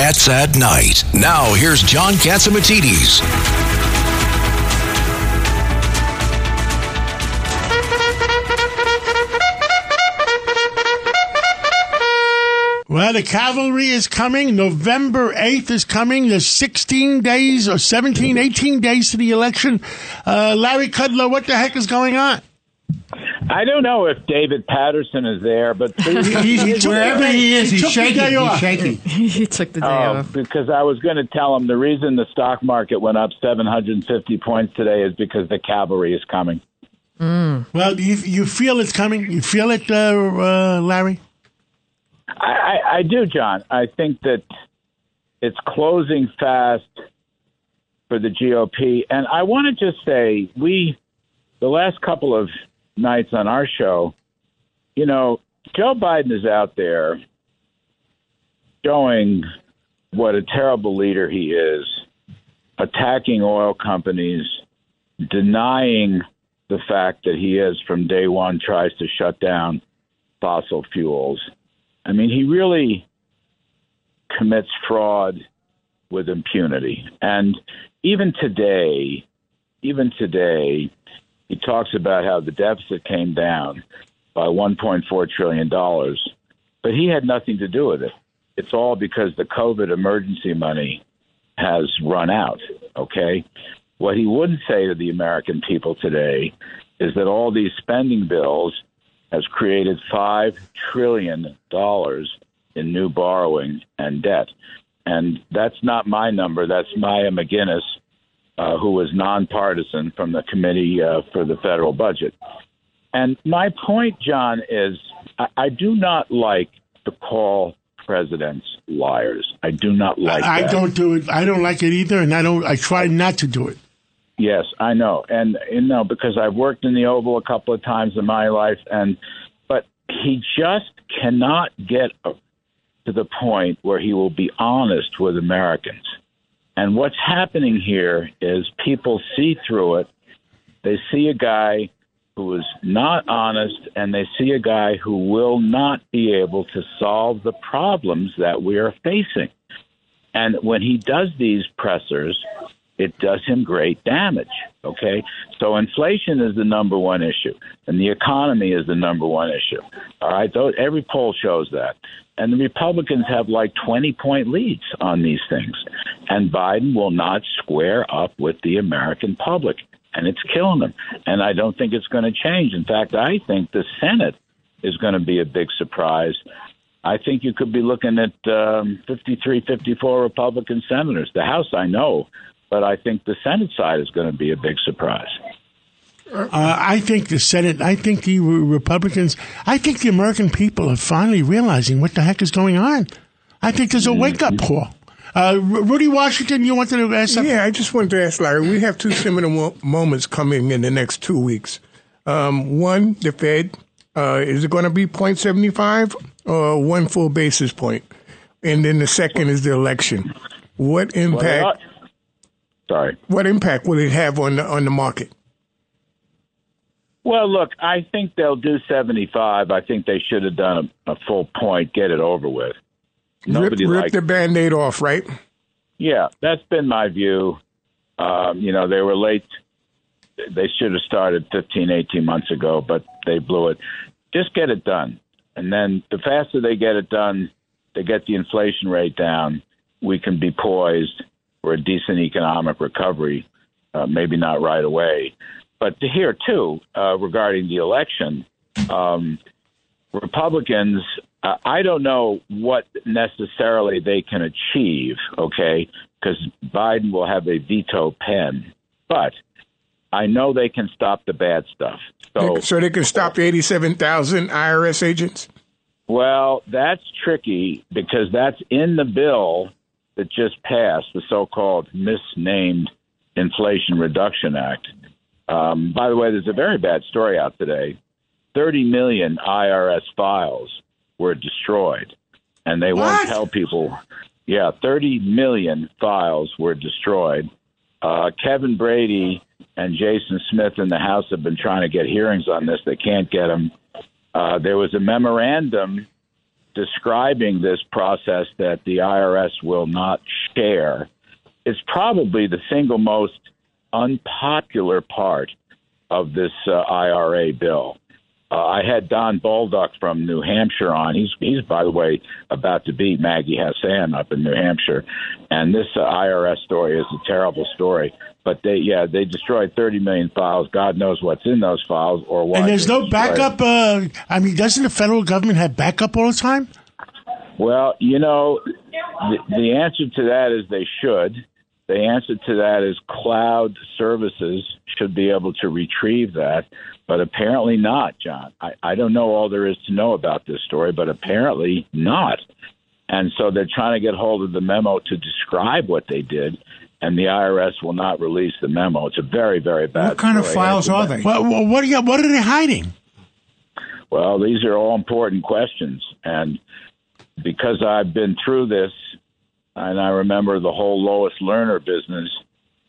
Cats at Night. Now, here's John Catsimatidis. Well, the cavalry is coming. November 8th is coming. There's 16 days or 17, 18 days to the election. Uh, Larry Kudlow, what the heck is going on? I don't know if David Paterson is there, but please, He- he Wherever he is, he he's took the shaking. day He's off. shaking. he took the day Oh, off. because I was going to tell him the reason the stock market went up 750 points today is because the cavalry is coming. Well, you, you feel it's coming? You feel it, uh, uh, Larry? I, I, I do, John. I think that it's closing fast for the GOP. And I want to just say, we, the last couple of nights on our show, you know, Joe Biden is out there showing what a terrible leader he is, attacking oil companies, denying the fact that he has from day one tries to shut down fossil fuels. I mean, he really commits fraud with impunity. And even today, even today, he talks about how the deficit came down by $1.4 trillion, but he had nothing to do with it. It's all because the COVID emergency money has run out, okay? What he wouldn't say to the American people today is that all these spending bills has created five trillion dollars in new borrowing and debt, and that's not my number. That's Maya MacGuineas, uh, who was nonpartisan from the committee uh, for the federal budget. And my point, John, is I, I do not like to call presidents liars. I do not like. I that. don't do it. I don't like it either, and I don't. I try not to do it. Yes, I know, and you know because I've worked in the Oval a couple of times in my life, and but he just cannot get to the point where he will be honest with Americans. And what's happening here is people see through it. They see a guy who is not honest, and they see a guy who will not be able to solve the problems that we are facing. And when he does these pressers, it does him great damage. Okay, so inflation is the number one issue, and the economy is the number one issue. All right, every poll shows that, and the Republicans have like twenty point leads on these things, and Biden will not square up with the American public, and it's killing them. And I don't think it's going to change. In fact, I think the Senate is going to be a big surprise. I think you could be looking at um, 53, 54 Republican senators. The House, I know, but I think the Senate side is going to be a big surprise. Uh, I think the Senate, I think the Republicans, I think the American people are finally realizing what the heck is going on. I think there's a wake up call. Uh, Rudy Washington, you wanted to ask something? Yeah, I just wanted to ask Larry. We have two similar mo- moments coming in the next two weeks. Um, one, the Fed. Uh, is it going to be 0.75 or one full basis point? And then the second is the election. What impact? sorry. what impact will it have on the on the market? Well, look, I think they'll do 75. I think they should have done a, a full point, get it over with. Rip, Nobody rip liked the band-aid off, right? Yeah, that's been my view. Um, you know, they were late. They should have started 15, 18 months ago, but they blew it. Just get it done. And then the faster they get it done, they get the inflation rate down, we can be poised for a decent economic recovery. Uh, maybe not right away. But to hear, too, uh, regarding the election, um, Republicans, uh, I don't know what necessarily they can achieve, okay, because Biden will have a veto pen. But I know they can stop the bad stuff. So, So they can stop the 87,000 IRS agents? well, that's tricky because that's in the bill that just passed, the so called misnamed Inflation Reduction Act. Um, by the way, there's a very bad story out today. 30 million IRS files were destroyed, and they won't tell people. Yeah, 30 million files were destroyed. Uh, Kevin Brady and Jason Smith in the House have been trying to get hearings on this. They can't get them. Uh, there was a memorandum describing this process that the IRS will not share It's probably the single most unpopular part of this uh, IRA bill. Uh, I had Don Bolduc from New Hampshire on. He's he's by the way about to beat Maggie Hassan up in New Hampshire, and this uh, IRS story is a terrible story. But they yeah they destroyed 30 million files. God knows what's in those files or why. And there's no destroyed backup. Uh, I mean, doesn't the federal government have backup all the time? Well, you know, the, the answer to that is they should. The answer to that is cloud services should be able to retrieve that, but apparently not, John. I, I don't know all there is to know about this story, but apparently not. And so they're trying to get hold of the memo to describe what they did, and the IRS will not release the memo. It's a very, very bad. What kind of files are they? What, what, what, are, you, what are they hiding? Well, these are all important questions. And because I've been through this, and I remember the whole Lois Lerner business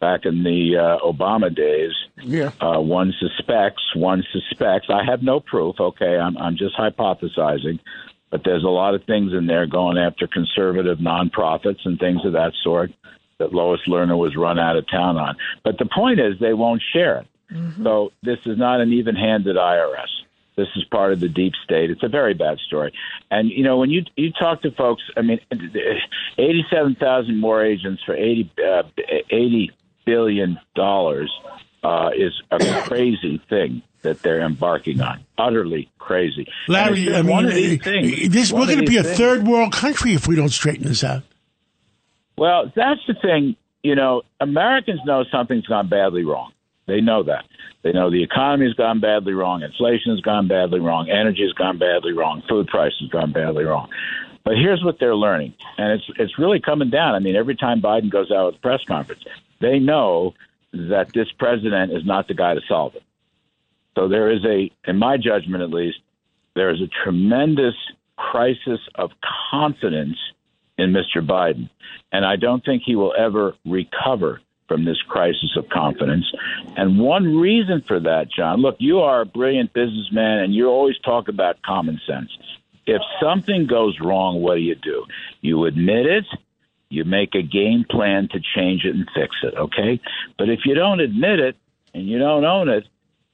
back in the uh, Obama days, Yeah. uh, one suspects, one suspects. I have no proof, okay? I'm, I'm just hypothesizing. But there's a lot of things in there going after conservative nonprofits and things of that sort that Lois Lerner was run out of town on. But the point is, they won't share it. So this is not an even handed IRS. This is part of the deep state. It's a very bad story. And you know, when you you talk to folks, I mean, eighty-seven thousand more agents for 80, uh, 80 billion dollars uh, is a crazy thing that they're embarking on. Utterly crazy. Larry, I mean, uh, things. this, One we're going to be a things. third world country if we don't straighten this out. Well, that's the thing. You know, Americans know something's gone badly wrong. They know that. They know the economy's gone badly wrong, inflation's gone badly wrong, energy's gone badly wrong, food prices gone badly wrong. But here's what they're learning, and it's it's really coming down. I mean, every time Biden goes out with a press conference, they know that this president is not the guy to solve it. So there is a, in my judgment at least, there is a tremendous crisis of confidence in Mr. Biden. And I don't think he will ever recover from this crisis of confidence. And one reason for that, John, look, you are a brilliant businessman and you always talk about common sense. If something goes wrong, what do you do? You admit it, you make a game plan to change it and fix it, okay? But if you don't admit it and you don't own it,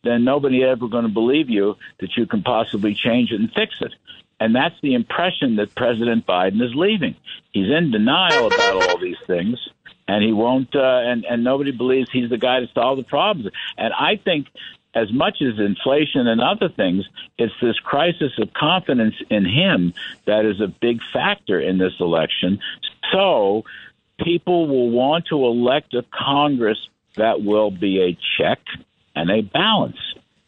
then nobody ever going to believe you that you can possibly change it and fix it. And that's the impression that President Biden is leaving. He's in denial about all these things, and he won't. Uh, and and nobody believes he's the guy to solve the problems. And I think, as much as inflation and other things, it's this crisis of confidence in him that is a big factor in this election. So people will want to elect a Congress that will be a check and a balance.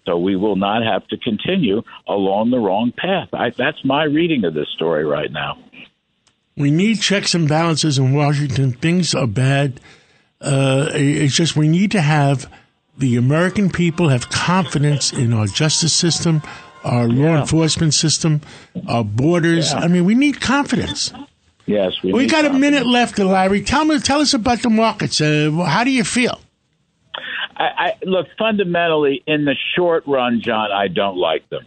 So we will not have to continue along the wrong path. I, that's my reading of this story right now. We need checks and balances in Washington. Things are bad. Uh, it's just we need to have the American people have confidence in our justice system, our law enforcement system, our borders. I mean, we need confidence. Yes, we, We got a minute left, Larry. Tell me, tell us about the markets. Uh, how do you feel? I, I look fundamentally in the short run, John. I don't like them.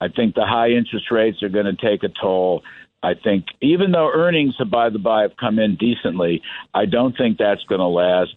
I think the high interest rates are going to take a toll. I think even though earnings, have by the by, have come in decently, I don't think that's going to last.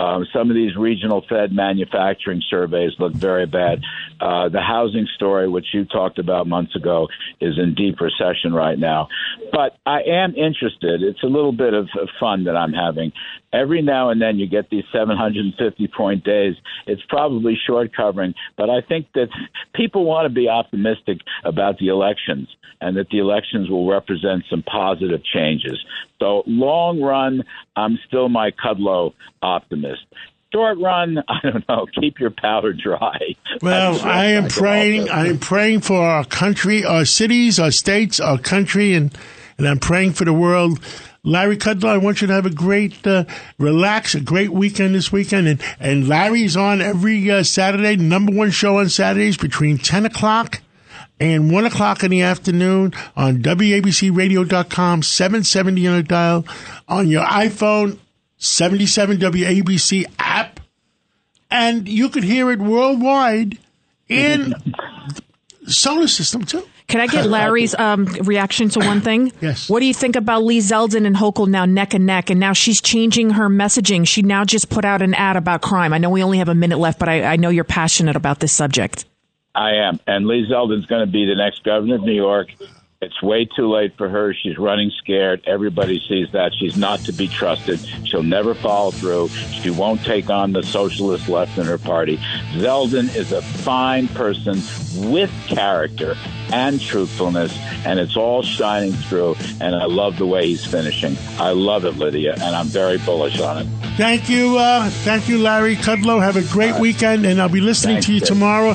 Um, some of these regional Fed manufacturing surveys look very bad. Uh, the housing story, which you talked about months ago, is in deep recession right now. But I am interested. It's a little bit of fun that I'm having. Every now and then you get these 750 point days. It's probably short covering, but I think that people want to be optimistic about the elections and that the elections will represent some positive changes. So, long run, I'm still my Kudlow optimist. Short run, I don't know. Keep your powder dry. Well, I am praying. I am praying for our country, our cities, our states, our country, and and I'm praying for the world. Larry Kudlow, I want you to have a great, uh, relax, a great weekend this weekend. And, and Larry's on every uh, Saturday, number one show on Saturdays between 10 o'clock and 1 o'clock in the afternoon on WABCRadio.com, 770 on the dial, on your iPhone, 77 WABC app and you could hear it worldwide in the solar system too. Can I get Larry's um, reaction to one thing? Yes. What do you think about Lee Zeldin and Hochul now neck and neck, and now she's changing her messaging? She now just put out an ad about crime. I know we only have a minute left, but I, I know you're passionate about this subject. I am. And Lee Zeldin's going to be the next governor of New York. It's way too late for her. She's running scared. Everybody sees that. She's not to be trusted. She'll never follow through. She won't take on the socialist left in her party. Zeldin is a fine person with character and truthfulness, and it's all shining through. And I love the way he's finishing. I love it, Lydia, and I'm very bullish on it. Thank you. Uh, thank you, Larry Kudlow. Have a great weekend, and I'll be listening Thanks, to you Dave. tomorrow.